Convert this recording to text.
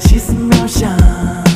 细思妙想。